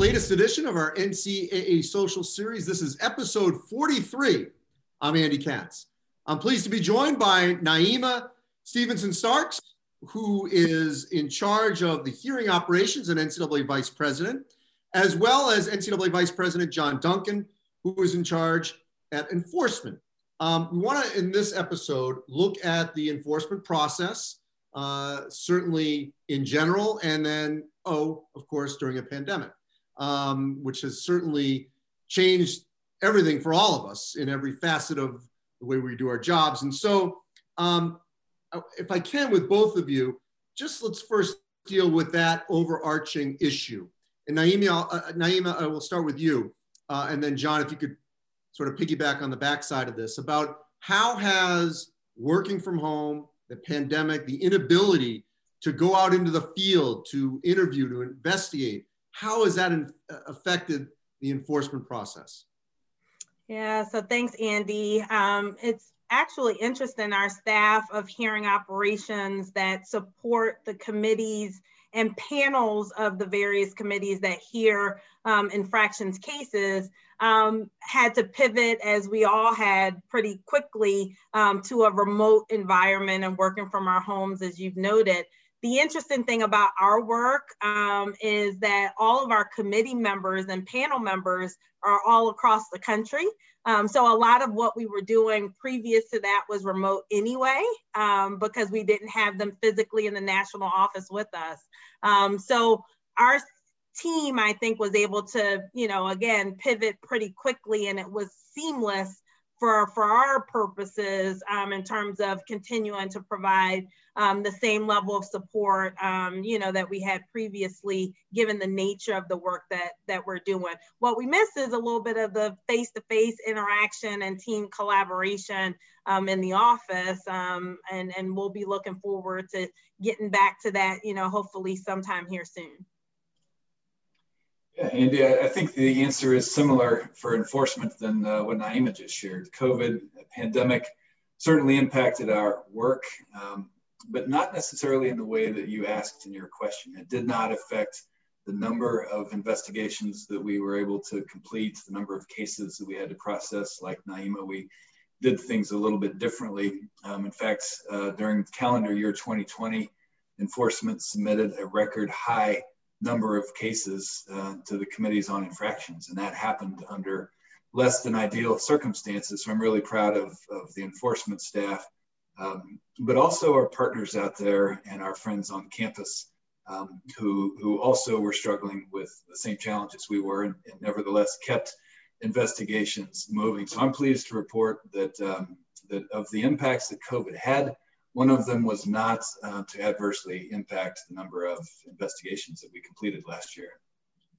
latest edition of our NCAA social series. This is episode 43. I'm Andy Katz. I'm pleased to be joined by Naima Stevenson Starks, who is in charge of the hearing operations and NCAA Vice President, as well as NCAA Vice President John Duncan, who is in charge at enforcement. Um, we want to, in this episode, look at the enforcement process, uh, certainly in general, and then, oh, of course, during a pandemic, um, which has certainly changed everything for all of us in every facet of the way we do our jobs. And so, um, if I can, with both of you, just let's first deal with that overarching issue. And Naima, uh, Naima, I will start with you. Uh, and then John, if you could sort of piggyback on the backside of this about how has working from home, the pandemic, the inability to go out into the field to interview, to investigate, how has that in, uh, affected the enforcement process? Yeah, so thanks, Andy. Um, it's actually interesting our staff of hearing operations that support the committees and panels of the various committees that hear um, infractions cases um, had to pivot as we all had pretty quickly um, to a remote environment and working from our homes as you've noted the interesting thing about our work um, is that all of our committee members and panel members are all across the country. Um, so a lot of what we were doing previous to that was remote anyway, um, because we didn't have them physically in the national office with us. Um, so our team, I think, was able to, you know, again, pivot pretty quickly and it was seamless for, for our purposes um, in terms of continuing to provide um, the same level of support, um, you know, that we had previously, given the nature of the work that, that we're doing. What we miss is a little bit of the face-to-face -face interaction and team collaboration um, in the office. Um, and, and we'll be looking forward to getting back to that, you know, hopefully sometime here soon. Andy, I think the answer is similar for enforcement than uh, what Naima just shared. COVID, pandemic certainly impacted our work, um, but not necessarily in the way that you asked in your question. It did not affect the number of investigations that we were able to complete, the number of cases that we had to process. Like Naima, we did things a little bit differently. Um, in fact, uh, during calendar year 2020, enforcement submitted a record high number of cases uh, to the committees on infractions, and that happened under less than ideal circumstances. So I'm really proud of, of the enforcement staff, um, but also our partners out there and our friends on campus um, who, who also were struggling with the same challenges we were and, and, nevertheless kept investigations moving. So I'm pleased to report that, um, that of the impacts that COVID had, one of them was not uh, to adversely impact the number of investigations that we completed last year.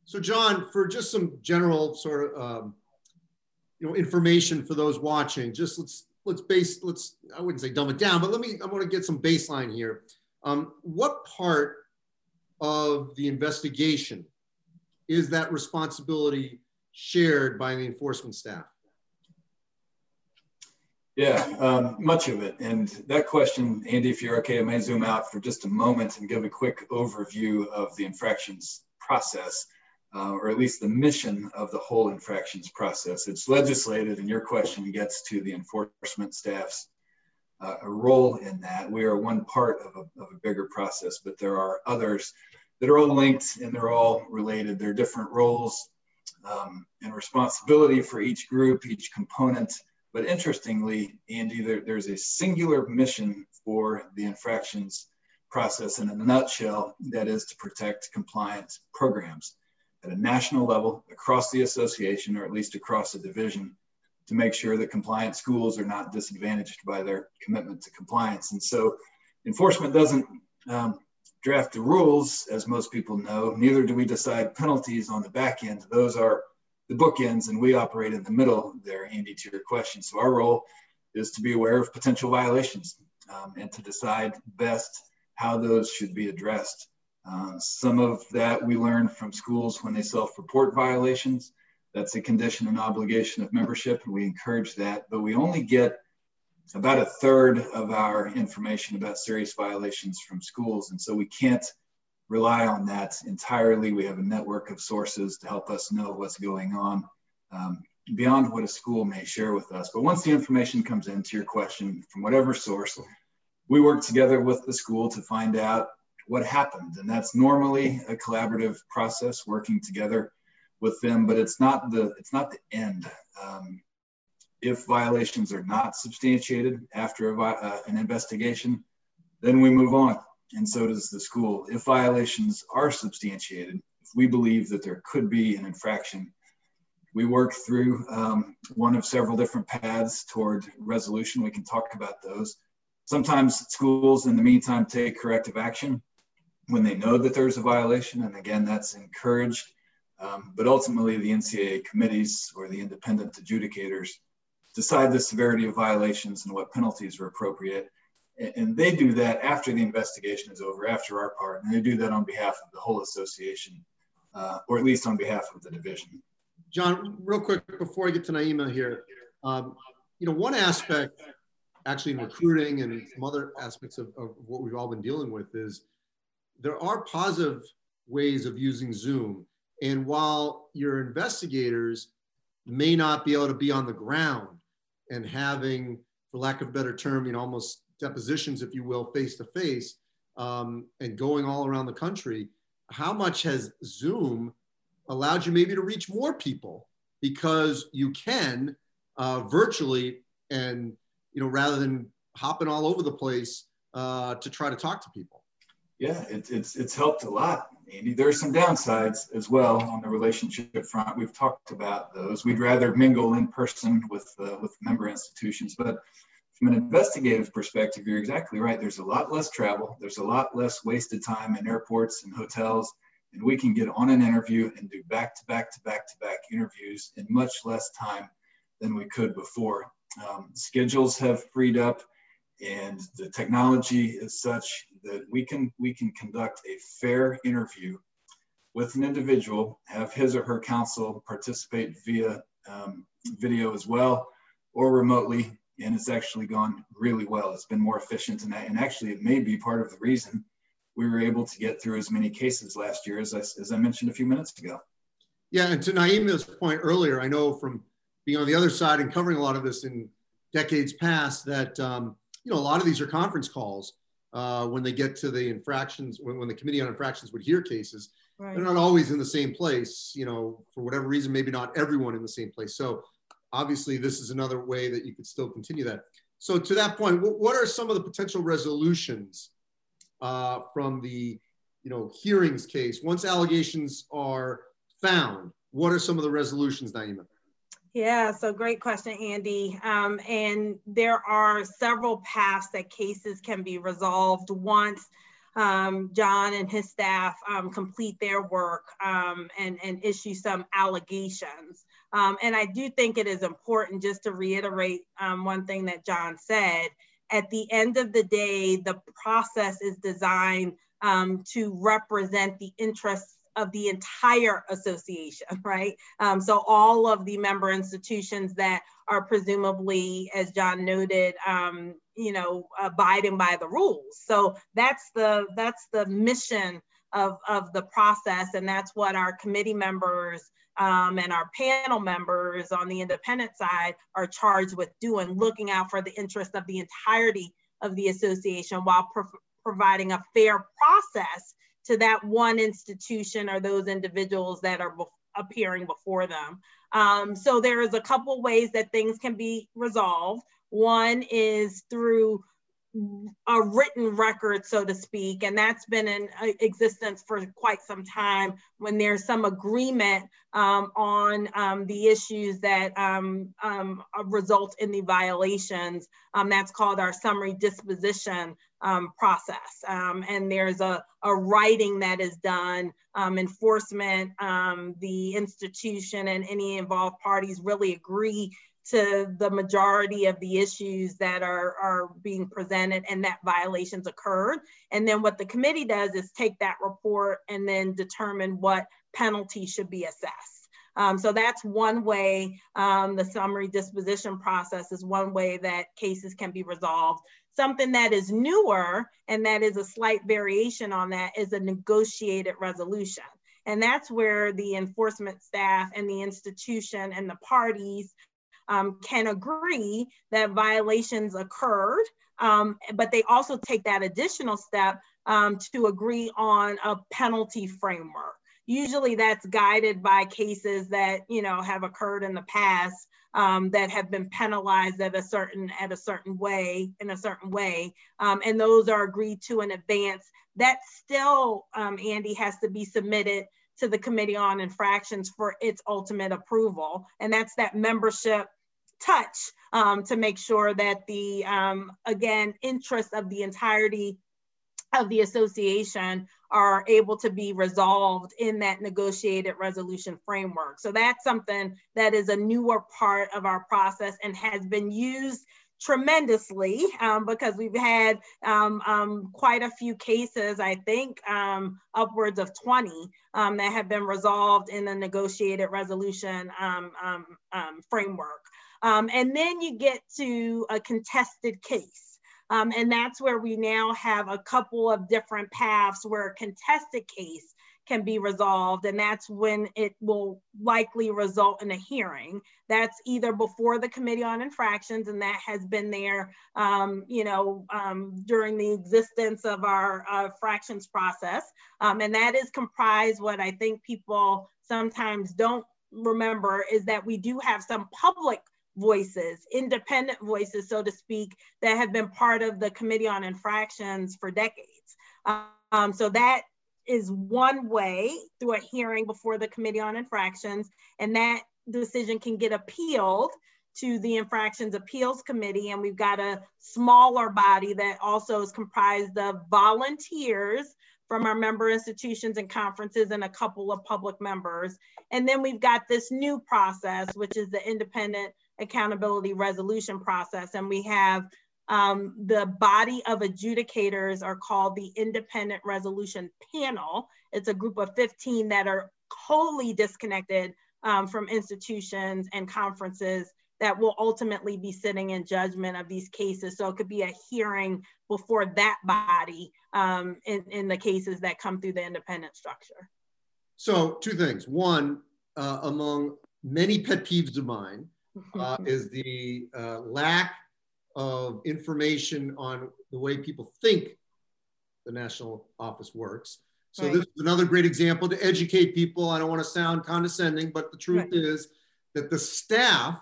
So, John, for just some general sort of um, you know information for those watching, just let's let's base let's I wouldn't say dumb it down, but let me I want to get some baseline here. Um, what part of the investigation is that responsibility shared by the enforcement staff? Yeah, um, much of it. And that question, Andy, if you're okay, I may zoom out for just a moment and give a quick overview of the infractions process, uh, or at least the mission of the whole infractions process. It's legislated, and your question gets to the enforcement staff's uh, role in that. We are one part of a, of a bigger process, but there are others that are all linked and they're all related. They're different roles um, and responsibility for each group, each component. But interestingly, Andy, there, there's a singular mission for the infractions process in a nutshell that is to protect compliance programs at a national level across the association or at least across the division to make sure that compliant schools are not disadvantaged by their commitment to compliance. And so enforcement doesn't um, draft the rules, as most people know, neither do we decide penalties on the back end. Those are the bookends and we operate in the middle there, Andy, to your question. So our role is to be aware of potential violations um, and to decide best how those should be addressed. Uh, some of that we learn from schools when they self-report violations. That's a condition and obligation of membership, and we encourage that. But we only get about a third of our information about serious violations from schools, and so we can't rely on that entirely. We have a network of sources to help us know what's going on um, beyond what a school may share with us. But once the information comes into your question from whatever source, we work together with the school to find out what happened. And that's normally a collaborative process working together with them, but it's not the, it's not the end. Um, if violations are not substantiated after a, uh, an investigation, then we move on and so does the school. If violations are substantiated, if we believe that there could be an infraction, we work through um, one of several different paths toward resolution. We can talk about those. Sometimes schools, in the meantime, take corrective action when they know that there's a violation, and again, that's encouraged. Um, but ultimately, the NCAA committees or the independent adjudicators decide the severity of violations and what penalties are appropriate and they do that after the investigation is over, after our part, and they do that on behalf of the whole association, uh, or at least on behalf of the division. John, real quick before I get to Naima here, um, you know, one aspect actually in recruiting and some other aspects of, of what we've all been dealing with is there are positive ways of using Zoom. And while your investigators may not be able to be on the ground and having, for lack of a better term, you know, almost depositions, if you will, face to face, and going all around the country, how much has Zoom allowed you maybe to reach more people because you can uh, virtually and you know rather than hopping all over the place uh, to try to talk to people. Yeah, it, it's it's helped a lot, Andy. There are some downsides as well on the relationship front. We've talked about those. We'd rather mingle in person with uh, with member institutions, but from an investigative perspective, you're exactly right. There's a lot less travel. There's a lot less wasted time in airports and hotels. And we can get on an interview and do back to back to back to back interviews in much less time than we could before. Um, schedules have freed up and the technology is such that we can we can conduct a fair interview with an individual, have his or her counsel participate via um, video as well or remotely and it's actually gone really well. It's been more efficient, and, and actually, it may be part of the reason we were able to get through as many cases last year as I, as I mentioned a few minutes ago. Yeah, and to Naima's point earlier, I know from being on the other side and covering a lot of this in decades past that um, you know a lot of these are conference calls uh, when they get to the infractions when, when the committee on infractions would hear cases. Right. They're not always in the same place, you know, for whatever reason, maybe not everyone in the same place. So obviously this is another way that you could still continue that. So to that point, what are some of the potential resolutions uh, from the you know hearings case? Once allegations are found, what are some of the resolutions, Naima? Yeah, so great question, Andy. Um, and there are several paths that cases can be resolved once um, John and his staff um, complete their work um, and, and issue some allegations. Um, and I do think it is important just to reiterate um, one thing that John said. At the end of the day, the process is designed um, to represent the interests of the entire association, right? Um, so all of the member institutions that are presumably, as John noted, um, you know, abiding by the rules. So that's the that's the mission of, of the process, and that's what our committee members um, and our panel members on the independent side are charged with doing, looking out for the interest of the entirety of the association while pro providing a fair process to that one institution or those individuals that are appearing before them. Um, so there is a couple ways that things can be resolved. One is through a written record, so to speak, and that's been in uh, existence for quite some time when there's some agreement um, on um, the issues that um, um result in the violations. Um, that's called our summary disposition um, process. and there's a, a writing that is done, enforcement, the institution and any involved parties really agree to the majority of the issues that are, are being presented and that violations occurred. And then what the committee does is take that report and then determine what penalty should be assessed. Um, so that's one way um, the summary disposition process is one way that cases can be resolved. Something that is newer and that is a slight variation on that is a negotiated resolution. And that's where the enforcement staff and the institution and the parties um, can agree that violations occurred, um, but they also take that additional step um, to agree on a penalty framework. Usually that's guided by cases that, you know, have occurred in the past um, that have been penalized at a certain at a certain way in a certain way, um, and those are agreed to in advance. That still, um, Andy, has to be submitted to the Committee on Infractions for its ultimate approval, and that's that membership touch um, to make sure that the um, again interests of the entirety of the association are able to be resolved in that negotiated resolution framework. So that's something that is a newer part of our process and has been used tremendously um, because we've had um, um, quite a few cases, I think um, upwards of 20 um, that have been resolved in the negotiated resolution um, and then you get to a contested case. Um, and that's where we now have a couple of different paths where a contested case can be resolved. And that's when it will likely result in a hearing. That's either before the Committee on Infractions, and that has been there, um, you know, um, during the existence of our uh, fractions process. Um, and that is comprised what I think people sometimes don't remember is that we do have some public voices, independent voices, so to speak, that have been part of the Committee on Infractions for decades. Um, so that is one way through a hearing before the Committee on Infractions, and that decision can get appealed to the Infractions Appeals Committee, and we've got a smaller body that also is comprised of volunteers from our member institutions and conferences and a couple of public members. And then we've got this new process, which is the independent accountability resolution process. And we have um, the body of adjudicators are called the Independent Resolution Panel. It's a group of 15 that are wholly disconnected um, from institutions and conferences that will ultimately be sitting in judgment of these cases. So it could be a hearing before that body um, in, in the cases that come through the independent structure. So two things. One, uh, among many pet peeves of mine, uh, is the uh, lack of information on the way people think the national office works. So right. this is another great example to educate people. I don't want to sound condescending, but the truth right. is that the staff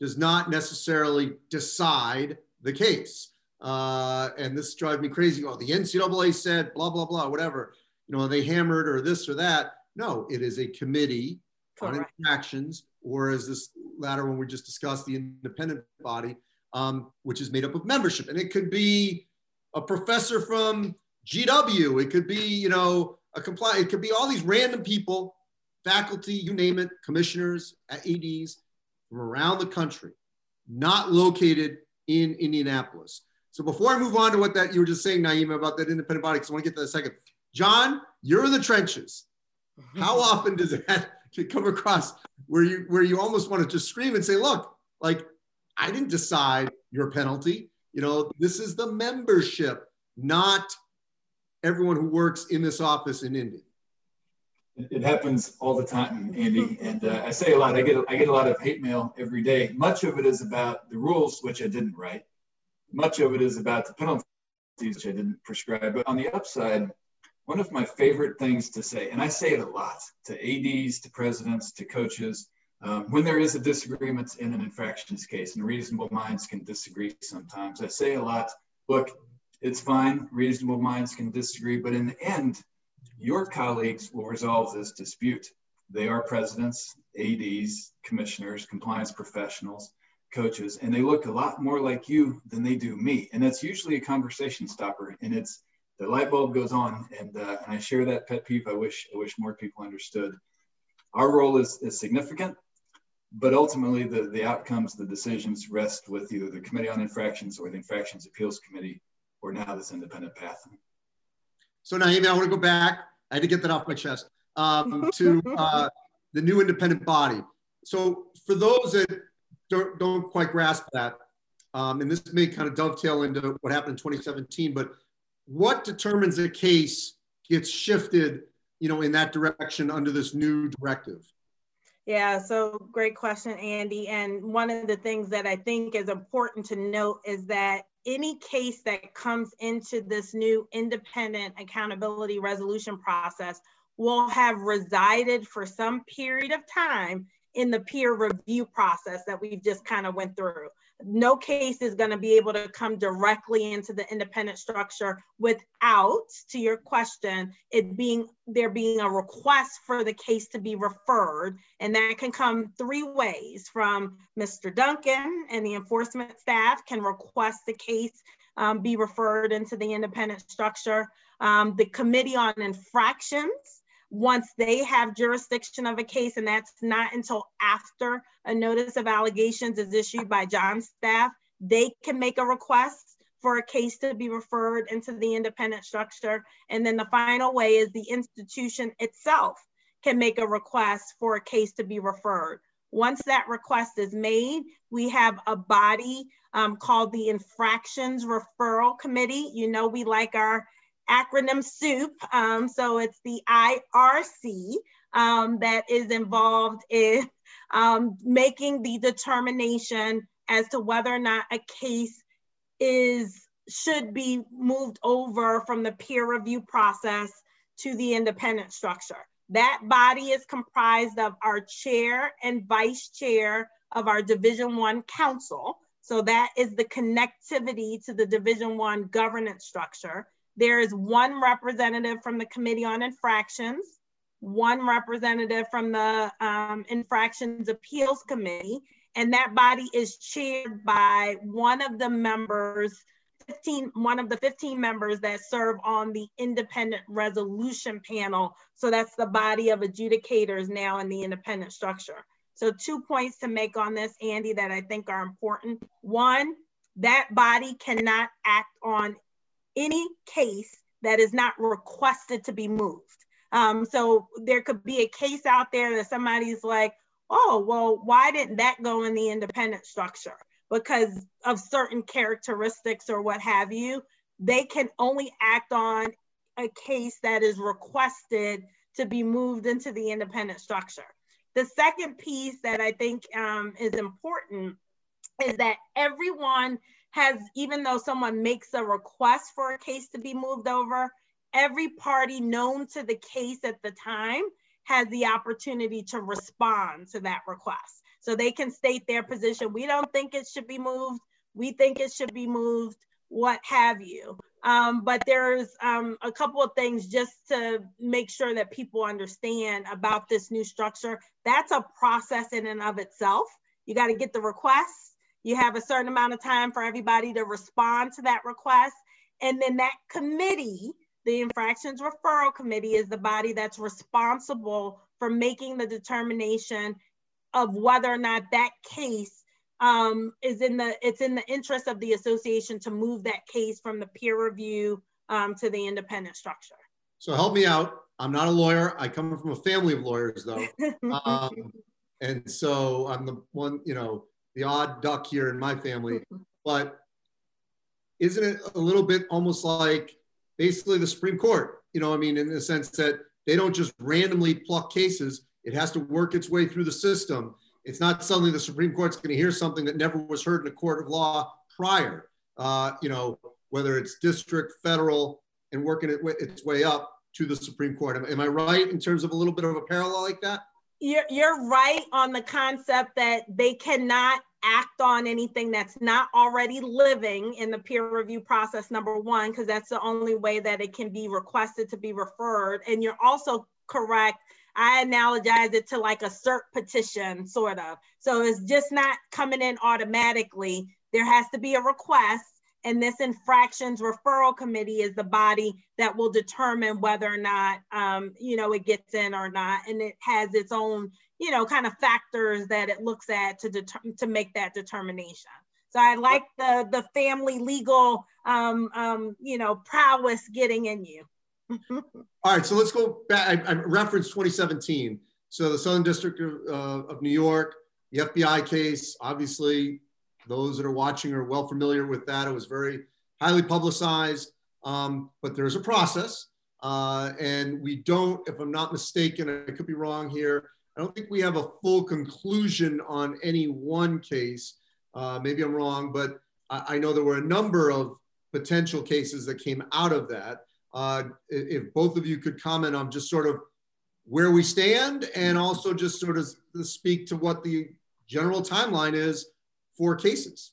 does not necessarily decide the case. Uh, and this drives me crazy. Oh, the NCAA said blah, blah, blah, whatever. You know, they hammered or this or that. No, it is a committee Correct. on infractions or as this latter one we just discussed, the independent body, um, which is made up of membership. And it could be a professor from GW, it could be, you know, a comply, it could be all these random people, faculty, you name it, commissioners, ADs from around the country, not located in Indianapolis. So before I move on to what that you were just saying, Naima, about that independent body, because I want to get to that second. John, you're in the trenches. Mm-hmm. How often does that come across where you where you almost want to just scream and say, look, like I didn't decide your penalty. You know, this is the membership, not everyone who works in this office in Indy. It happens all the time, Andy, and uh, I say a lot. I get I get a lot of hate mail every day. Much of it is about the rules, which I didn't write. Much of it is about the penalties, which I didn't prescribe. But on the upside, one of my favorite things to say, and I say it a lot to ADs, to presidents, to coaches, um, when there is a disagreement in an infractions case, and reasonable minds can disagree sometimes, I say a lot, look, it's fine, reasonable minds can disagree, but in the end, your colleagues will resolve this dispute. They are presidents, ADs, commissioners, compliance professionals, coaches, and they look a lot more like you than they do me. And that's usually a conversation stopper. And it's the light bulb goes on, and, uh, and I share that pet peeve. I wish I wish more people understood. Our role is, is significant, but ultimately the, the outcomes, the decisions rest with either the Committee on Infractions or the Infractions Appeals Committee, or now this independent path. So Naima, I want to go back. I had to get that off my chest. Um, to uh, the new independent body. So for those that don't, don't quite grasp that, um, and this may kind of dovetail into what happened in 2017, but what determines a case gets shifted, you know, in that direction under this new directive? Yeah, so great question, Andy. And one of the things that I think is important to note is that any case that comes into this new independent accountability resolution process will have resided for some period of time in the peer review process that we've just kind of went through no case is going to be able to come directly into the independent structure without to your question it being there being a request for the case to be referred. And that can come three ways from mr duncan and the enforcement staff can request the case um, be referred into the independent structure. Um, the committee on infractions once they have jurisdiction of a case, and that's not until after a notice of allegations is issued by John's staff, they can make a request for a case to be referred into the independent structure. And then the final way is the institution itself can make a request for a case to be referred. Once that request is made, we have a body um, called the Infractions Referral Committee. You know, we like our acronym soup. Um, so it's the IRC um, that is involved in um, making the determination as to whether or not a case is should be moved over from the peer review process to the independent structure. That body is comprised of our chair and vice chair of our Division One Council. So that is the connectivity to the Division One governance structure. There is one representative from the Committee on Infractions, one representative from the um, Infractions Appeals Committee, and that body is chaired by one of the members, 15, one of the 15 members that serve on the independent resolution panel. So that's the body of adjudicators now in the independent structure. So two points to make on this, Andy, that I think are important. One, that body cannot act on any case that is not requested to be moved. Um, so there could be a case out there that somebody's like, oh, well, why didn't that go in the independent structure? Because of certain characteristics or what have you, they can only act on a case that is requested to be moved into the independent structure. The second piece that I think um, is important is that everyone has, even though someone makes a request for a case to be moved over, every party known to the case at the time has the opportunity to respond to that request. So they can state their position. We don't think it should be moved. We think it should be moved, what have you. Um, but there's um, a couple of things just to make sure that people understand about this new structure. That's a process in and of itself. You got to get the request you have a certain amount of time for everybody to respond to that request. And then that committee, the infractions referral committee, is the body that's responsible for making the determination of whether or not that case um, is in the it's in the interest of the association to move that case from the peer review um, to the independent structure. So help me out. I'm not a lawyer. I come from a family of lawyers, though, um, and so I'm the one. You know, the odd duck here in my family. But isn't it a little bit almost like basically the Supreme Court? You know, I mean, in the sense that they don't just randomly pluck cases, it has to work its way through the system. It's not suddenly the Supreme Court's going to hear something that never was heard in a court of law prior. Uh, you know, whether it's district, federal, and working it, its way up to the Supreme Court. Am, am I right in terms of a little bit of a parallel like that? You're, you're right on the concept that they cannot act on anything that's not already living in the peer review process, number one, because that's the only way that it can be requested to be referred. And you're also correct. I analogize it to like a cert petition, sort of. So it's just not coming in automatically. There has to be a request and this infractions referral committee is the body that will determine whether or not um, you know it gets in or not. And it has its own you know kind of factors that it looks at to deter- to make that determination. So i like the the family legal um, um, you know prowess getting in you. All right so let's go back i, I referenced 2017 So the Southern District of, uh, of New York, the FBI case, obviously, those that are watching are well familiar with that. It was very highly publicized, um, but there's a process. Uh, and we don't, if I'm not mistaken, I could be wrong here, I don't think we have a full conclusion on any one case. Uh, maybe I'm wrong, but I, I, know there were a number of potential cases that came out of that. Uh, if both of you could comment on just sort of where we stand and also just sort of speak to what the general timeline is for cases.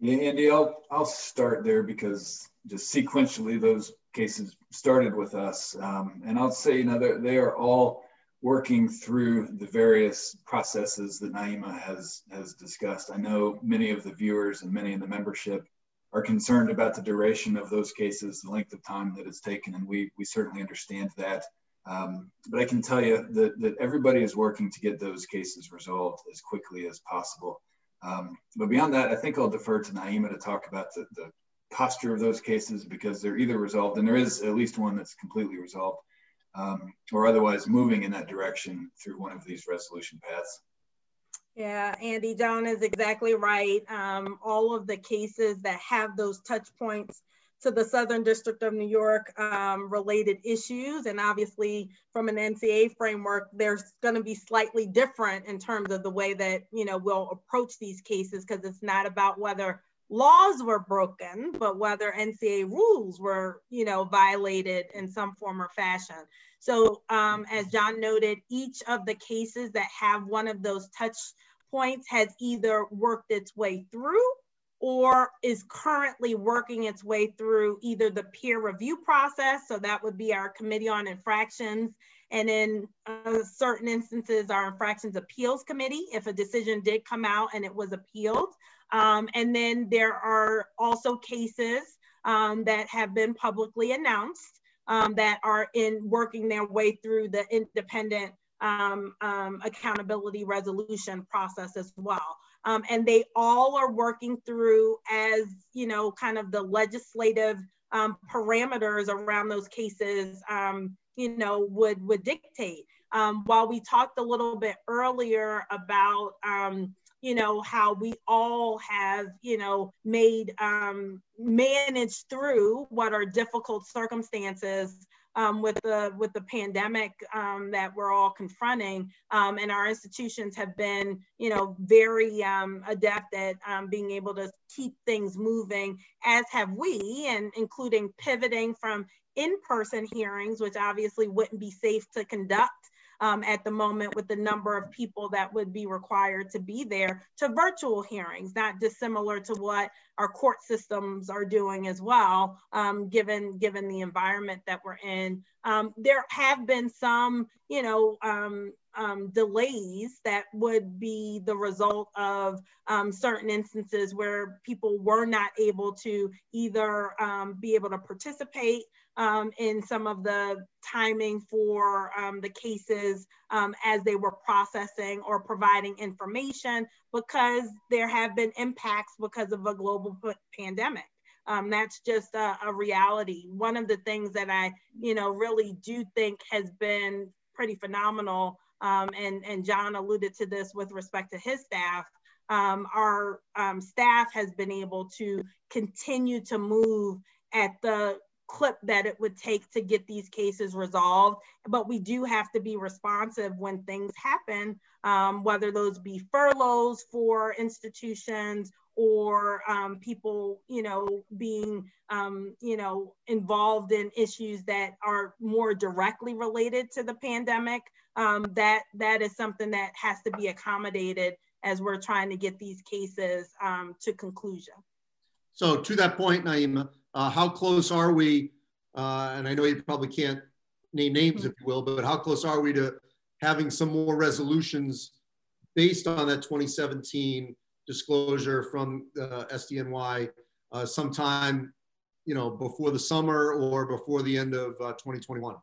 Yeah, Andy, I'll, I'll start there because just sequentially those cases started with us. Um, and I'll say, you know, they are all working through the various processes that Naima has, has discussed. I know many of the viewers and many in the membership are concerned about the duration of those cases, the length of time that it's taken, and we, we certainly understand that. Um, but I can tell you that, that everybody is working to get those cases resolved as quickly as possible. Um, but beyond that, I think I'll defer to Naima to talk about the, the posture of those cases because they're either resolved, and there is at least one that's completely resolved, um, or otherwise moving in that direction through one of these resolution paths. Yeah, Andy, John is exactly right. Um, all of the cases that have those touch points to the Southern District of New York um, related issues. And obviously from an NCA framework, there's gonna be slightly different in terms of the way that, you know, we'll approach these cases because it's not about whether laws were broken, but whether NCA rules were, you know, violated in some form or fashion. So um, as John noted, each of the cases that have one of those touch points has either worked its way through or is currently working its way through either the peer review process, so that would be our committee on infractions, and in uh, certain instances, our infractions appeals committee, if a decision did come out and it was appealed. Um, and then there are also cases um, that have been publicly announced um, that are in working their way through the independent um, um, accountability resolution process as well. Um, and they all are working through as, you know, kind of the legislative um, parameters around those cases, um, you know, would, would dictate. Um, while we talked a little bit earlier about, um, you know, how we all have, you know, made, um, managed through what are difficult circumstances um, with the with the pandemic um, that we're all confronting, um, and our institutions have been, you know, very um, adept at um, being able to keep things moving, as have we, and including pivoting from in-person hearings, which obviously wouldn't be safe to conduct um, at the moment with the number of people that would be required to be there to virtual hearings, not dissimilar to what our court systems are doing as well, um, given, given the environment that we're in. Um, there have been some, you know, um, um, delays that would be the result of um, certain instances where people were not able to either um, be able to participate um, in some of the timing for um, the cases um, as they were processing or providing information because there have been impacts because of a global pandemic. Um, that's just a, a, reality. One of the things that I, you know, really do think has been pretty phenomenal, um, and, and John alluded to this with respect to his staff, um, our staff has been able to continue to move at the clip that it would take to get these cases resolved. But we do have to be responsive when things happen, um, whether those be furloughs for institutions or um, people, you know, being, um, you know, involved in issues that are more directly related to the pandemic. Um, that that is something that has to be accommodated as we're trying to get these cases um, to conclusion. So to that point, Naima, uh, how close are we? Uh, and I know you probably can't name names, if you will, but how close are we to having some more resolutions based on that 2017 disclosure from uh, SDNY uh, sometime, you know, before the summer or before the end of uh, 2021?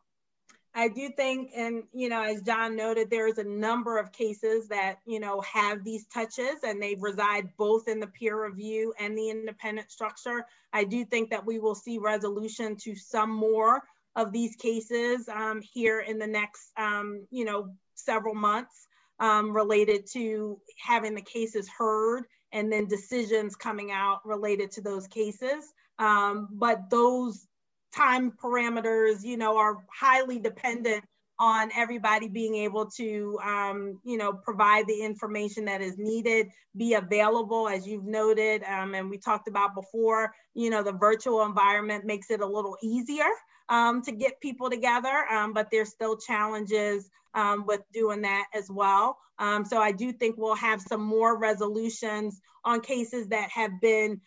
I do think, and you know, as John noted, there is a number of cases that you know have these touches, and they reside both in the peer review and the independent structure. I do think that we will see resolution to some more of these cases um, here in the next, um, you know, several months um, related to having the cases heard and then decisions coming out related to those cases. Um, but those time parameters, you know, are highly dependent on everybody being able to, um, you know, provide the information that is needed, be available, as you've noted, um, and we talked about before, you know, the virtual environment makes it a little easier um, to get people together, um, but there's still challenges um, with doing that as well. Um, so I do think we'll have some more resolutions on cases that have been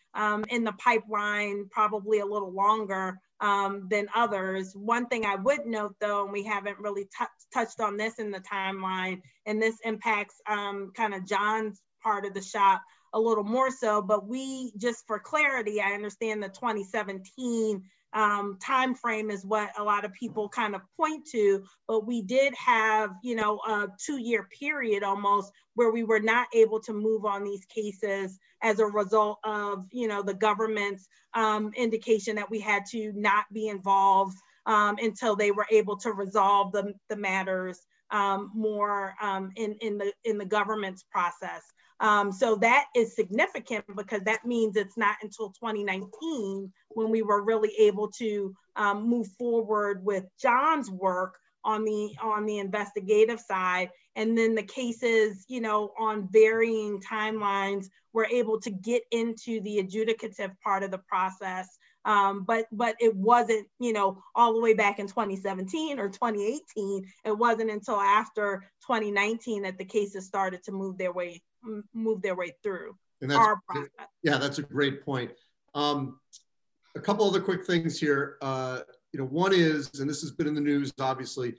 in the pipeline probably a little longer um, than others. One thing I would note though, and we haven't really touched on this in the timeline, and this impacts um, kind of John's part of the shop a little more so, but we, just for clarity, I understand the 2017 um, time frame is what a lot of people kind of point to but we did have you know a two year period almost where we were not able to move on these cases as a result of you know the government's um, indication that we had to not be involved um, until they were able to resolve the, the matters um, more um, in, in, the, in the government's process. Um, so that is significant because that means it's not until 2019 when we were really able to um, move forward with John's work on the on the investigative side. And then the cases you know on varying timelines were able to get into the adjudicative part of the process um, but but it wasn't you know all the way back in 2017 or 2018 it wasn't until after 2019 that the cases started to move their way move their way through our process. Yeah, that's a great point. Um, a couple other quick things here. Uh, you know, one is, and this has been in the news, obviously.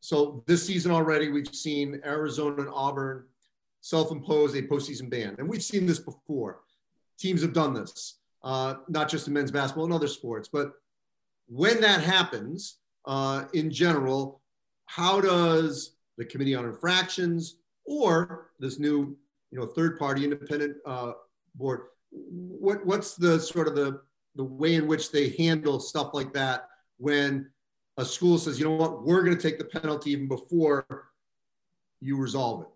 So this season already, we've seen Arizona and Auburn self-impose a postseason ban, and we've seen this before. Teams have done this, uh, not just in men's basketball and other sports. But when that happens, uh, in general, how does the Committee on Infractions or this new, you know, third-party independent uh, board. What what's the sort of the the way in which they handle stuff like that when a school says, you know what, we're going to take the penalty even before you resolve it.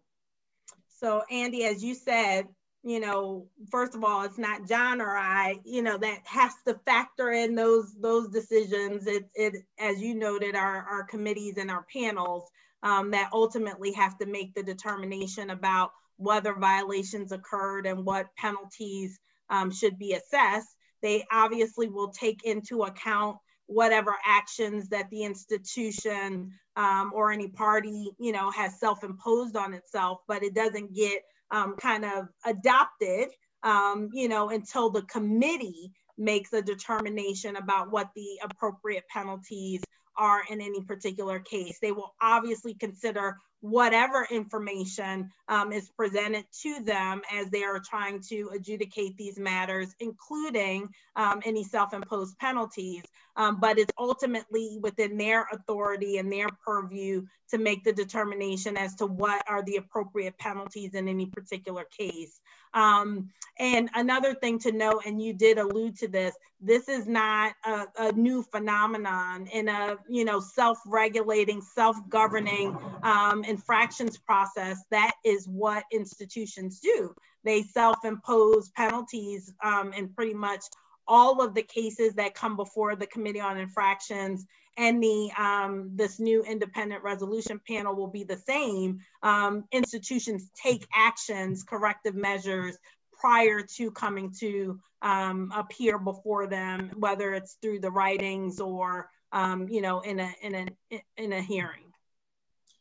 So Andy, as you said, you know, first of all, it's not John or I, you know, that has to factor in those those decisions. It, it as you noted, our, our committees and our panels um, that ultimately have to make the determination about whether violations occurred and what penalties um, should be assessed. They obviously will take into account whatever actions that the institution um, or any party, you know, has self-imposed on itself, but it doesn't get um, kind of adopted, um, you know, until the committee makes a determination about what the appropriate penalties are in any particular case. They will obviously consider whatever information um, is presented to them as they are trying to adjudicate these matters, including um, any self-imposed penalties. Um, but it's ultimately within their authority and their purview to make the determination as to what are the appropriate penalties in any particular case. Um, and another thing to note, and you did allude to this, this is not a, a new phenomenon in a you know self-regulating, self-governing um, infractions process. That is what institutions do. They self-impose penalties um, in pretty much all of the cases that come before the Committee on Infractions and the um, this new independent resolution panel will be the same. Um, institutions take actions, corrective measures prior to coming to um, appear before them, whether it's through the writings or um, you know in a in a in a hearing.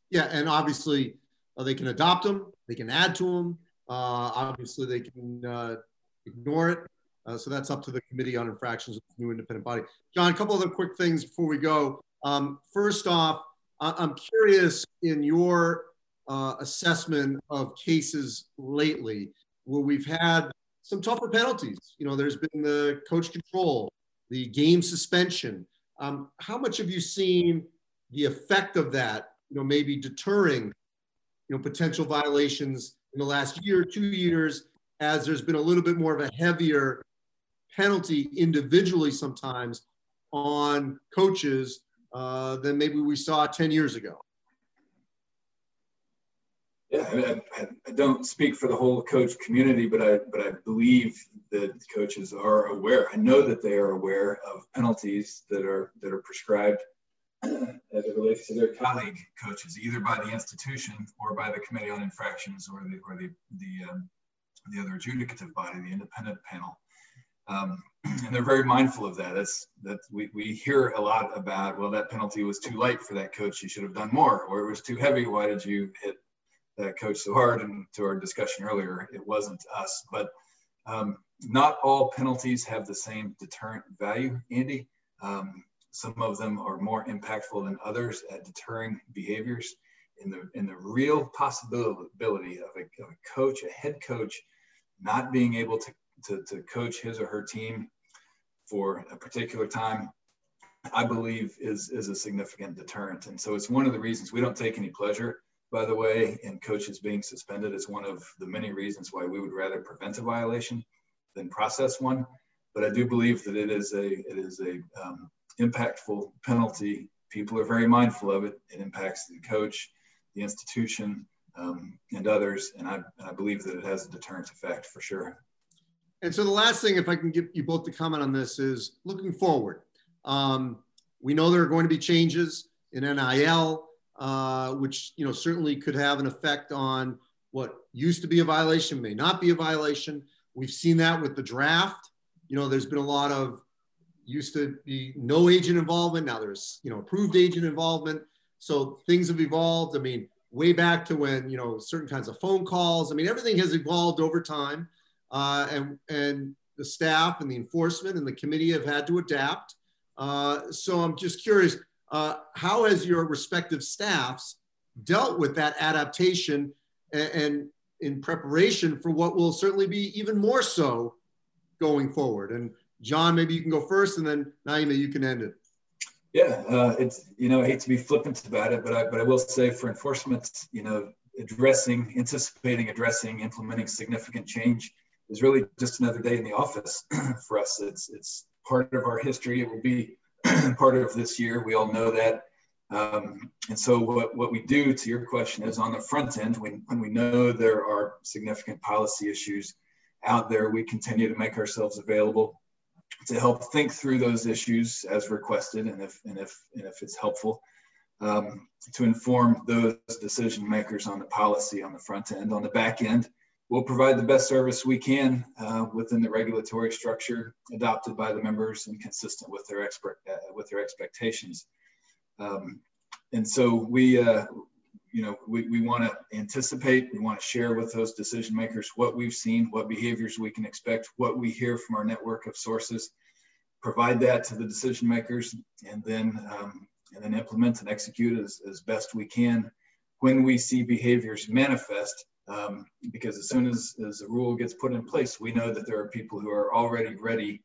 Yeah, and obviously uh, they can adopt them, they can add to them. Uh, obviously, they can uh, ignore it. Uh, so that's up to the Committee on Infractions of the new independent body. John, a couple other quick things before we go. Um, first off, I- am curious in your uh, assessment of cases lately where we've had some tougher penalties. You know, there's been the coach control, the game suspension. Um, how much have you seen the effect of that? You know, maybe deterring, you know, potential violations in the last year, two years, as there's been a little bit more of a heavier penalty individually sometimes on coaches uh, than maybe we saw 10 years ago. Yeah, I, I, don't speak for the whole coach community, but I but I believe that coaches are aware. I know that they are aware of penalties that are that are prescribed as it relates to their colleague coaches, either by the institution or by the committee on infractions or the or the the, um, the other adjudicative body, the independent panel. Um, and they're very mindful of that. That's that we, we hear a lot about. Well, that penalty was too light for that coach. You should have done more, or it was too heavy. Why did you hit that coach so hard. And to our discussion earlier, it wasn't us. But um, not all penalties have the same deterrent value, Andy. Um, some of them are more impactful than others at deterring behaviors. In the in the real possibility of a, of a coach, a head coach, not being able to, to, to coach his or her team for a particular time, I believe is, is a significant deterrent. And so it's one of the reasons we don't take any pleasure by the way, in coaches being suspended is one of the many reasons why we would rather prevent a violation than process one. But I do believe that it is a it is a um, impactful penalty. People are very mindful of it. It impacts the coach, the institution, um, and others, and I, I believe that it has a deterrent effect for sure. And so the last thing, if I can get you both to comment on this, is looking forward. Um, we know there are going to be changes in NIL uh, which you know certainly could have an effect on what used to be a violation may not be a violation. We've seen that with the draft. You know, there's been a lot of used to be no agent involvement. Now there's you know approved agent involvement. So things have evolved. I mean, way back to when you know certain kinds of phone calls. I mean, everything has evolved over time, uh, and and the staff and the enforcement and the committee have had to adapt. Uh, so I'm just curious uh, how has your respective staffs dealt with that adaptation and, and, in preparation for what will certainly be even more so going forward? And John, maybe you can go first, and then Naima, you can end it. Yeah, uh, it's you know I hate to be flippant about it, but I but I will say for enforcement, you know, addressing, anticipating, addressing, implementing significant change is really just another day in the office for us. It's it's part of our history. It will be part of this year. We all know that. Um, and so what, what we do to your question is on the front end, when, when we know there are significant policy issues out there, we continue to make ourselves available to help think through those issues as requested and if, and if, and if it's helpful um, to inform those decision makers on the policy on the front end. On the back end, we'll provide the best service we can uh, within the regulatory structure adopted by the members and consistent with their expert uh, with their expectations. Um, and so we, uh, you know, we, we want to anticipate, we want to share with those decision makers what we've seen, what behaviors we can expect, what we hear from our network of sources, provide that to the decision makers, and then um, and then implement and execute as, as best we can when we see behaviors manifest um, because as soon as, as the rule gets put in place, we know that there are people who are already ready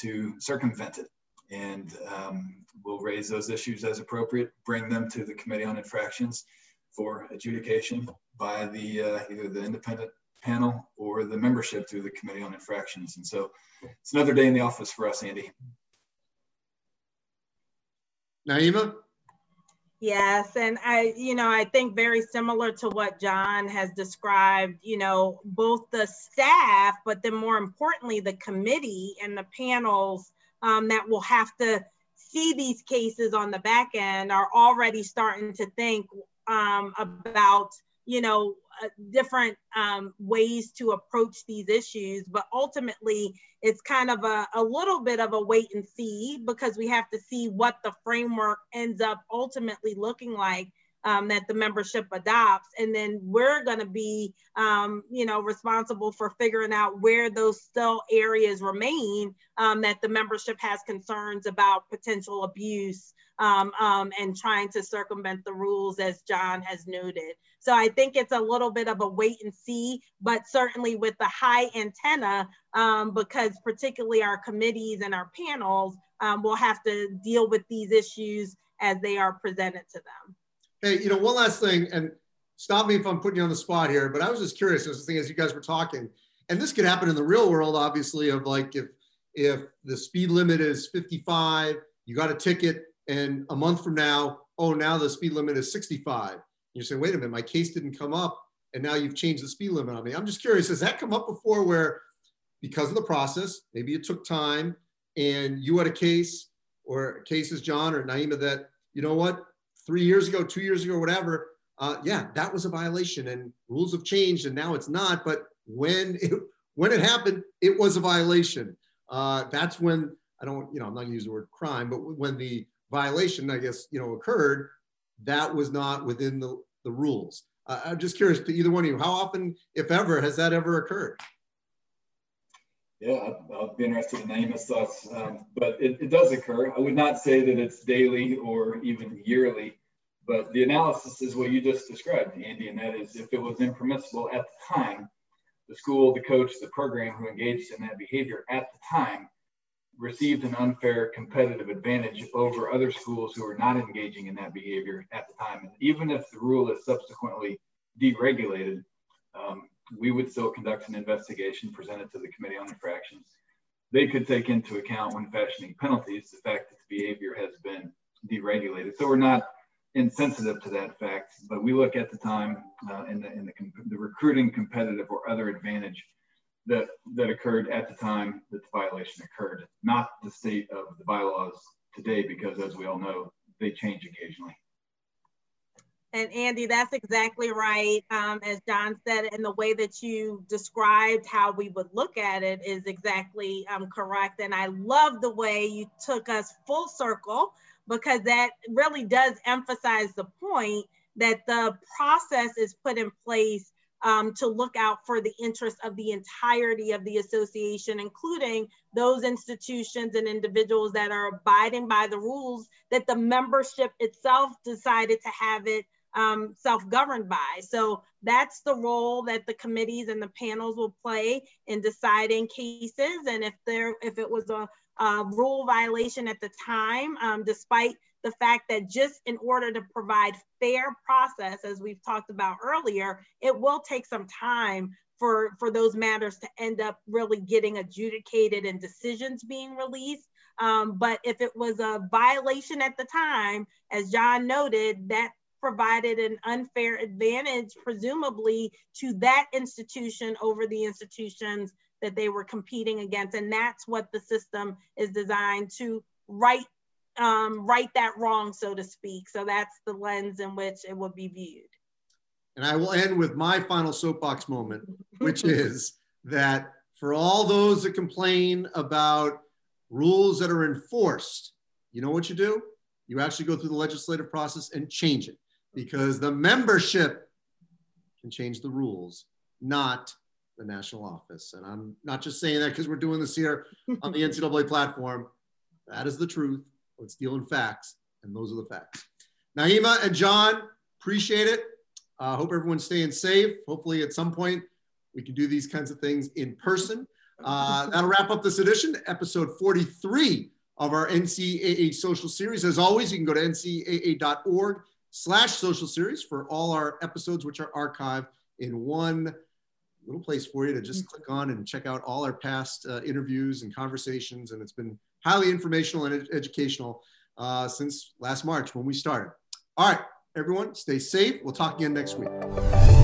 to circumvent it. And um, we'll raise those issues as appropriate, bring them to the Committee on Infractions for adjudication by the uh, either the independent panel or the membership through the Committee on Infractions. And so it's another day in the office for us, Andy. Naima? Yes, and I, you know, I think very similar to what John has described, you know, both the staff, but then more importantly, the committee and the panels um, that will have to see these cases on the back end are already starting to think um, about, you know, uh, different um, ways to approach these issues. But ultimately, it's kind of a, a little bit of a wait and see because we have to see what the framework ends up ultimately looking like um, that the membership adopts. And then we're going to be, um, you know, responsible for figuring out where those still areas remain um, that the membership has concerns about potential abuse um, um, and trying to circumvent the rules as John has noted. So I think it's a little bit of a wait and see, but certainly with the high antenna, um, because particularly our committees and our panels will have to deal with these issues as they are presented to them. Hey, you know, one last thing, and stop me if I'm putting you on the spot here, but I was just curious. As thing as you guys were talking, and this could happen in the real world, obviously, of like if if the speed limit is 55 you got a ticket and a month from now, oh, now the speed limit is 65. You say, wait a minute, my case didn't come up and now you've changed the speed limit on me. I'm just curious, has that come up before where because of the process, maybe it took time and you had a case or cases, John or Naima, that, you know what, three years ago, two years ago, whatever, uh, yeah, that was a violation and rules have changed and now it's not. But when it, when it happened, it was a violation. Uh, that's when I don't, you know, I'm not gonna use the word crime, but when the violation, I guess, you know, occurred, that was not within the, the rules. Uh, I'm just curious to either one of you, how often, if ever, has that ever occurred? Yeah, I'll be interested in Naima's thoughts, um, but it, it, does occur. I would not say that it's daily or even yearly, but the analysis is what you just described, Andy, and that is if it was impermissible at the time, the school, the coach, the program who engaged in that behavior at the time received an unfair competitive advantage over other schools who are not engaging in that behavior at the time. And even if the rule is subsequently deregulated, um, we would still conduct an investigation, present it to the Committee on Infractions. They could take into account when fashioning penalties the fact that the behavior has been deregulated. So we're not insensitive to that fact, but we look at the time uh, in, the, in the, the recruiting competitive or other advantage that, that occurred at the time that the violation occurred, not the state of the bylaws today, because as we all know, they change occasionally. And Andy, that's exactly right. Um, as John said, and the way that you described how we would look at it is exactly um, correct. And I love the way you took us full circle because that really does emphasize the point that the process is put in place um, to look out for the interests of the entirety of the association, including those institutions and individuals that are abiding by the rules that the membership itself decided to have it um, self-governed by. So that's the role that the committees and the panels will play in deciding cases. And if there, if it was a, a rule violation at the time, um, despite the fact that just in order to provide fair process, as we've talked about earlier, it will take some time for, for those matters to end up really getting adjudicated and decisions being released. Um, but if it was a violation at the time, as John noted, that provided an unfair advantage, presumably, to that institution over the institutions that they were competing against. And that's what the system is designed to right, um, right that wrong, so to speak. So that's the lens in which it will be viewed. And I will end with my final soapbox moment, which is that for all those that complain about rules that are enforced, you know what you do? You actually go through the legislative process and change it because the membership can change the rules, not the national office. And I'm not just saying that because we're doing this here on the NCAA platform. That is the truth. Let's deal in facts, and those are the facts. Naima and John, appreciate it. I uh, hope everyone's staying safe. Hopefully, at some point, we can do these kinds of things in person. Uh, that'll wrap up this edition, episode 43 of our NCAA social series. As always, you can go to ncaa.org slash social series for all our episodes, which are archived in one little place for you to just click on and check out all our past uh, interviews and conversations. And it's been highly informational and ed educational uh, since last March when we started. All right, everyone, stay safe. We'll talk again next week.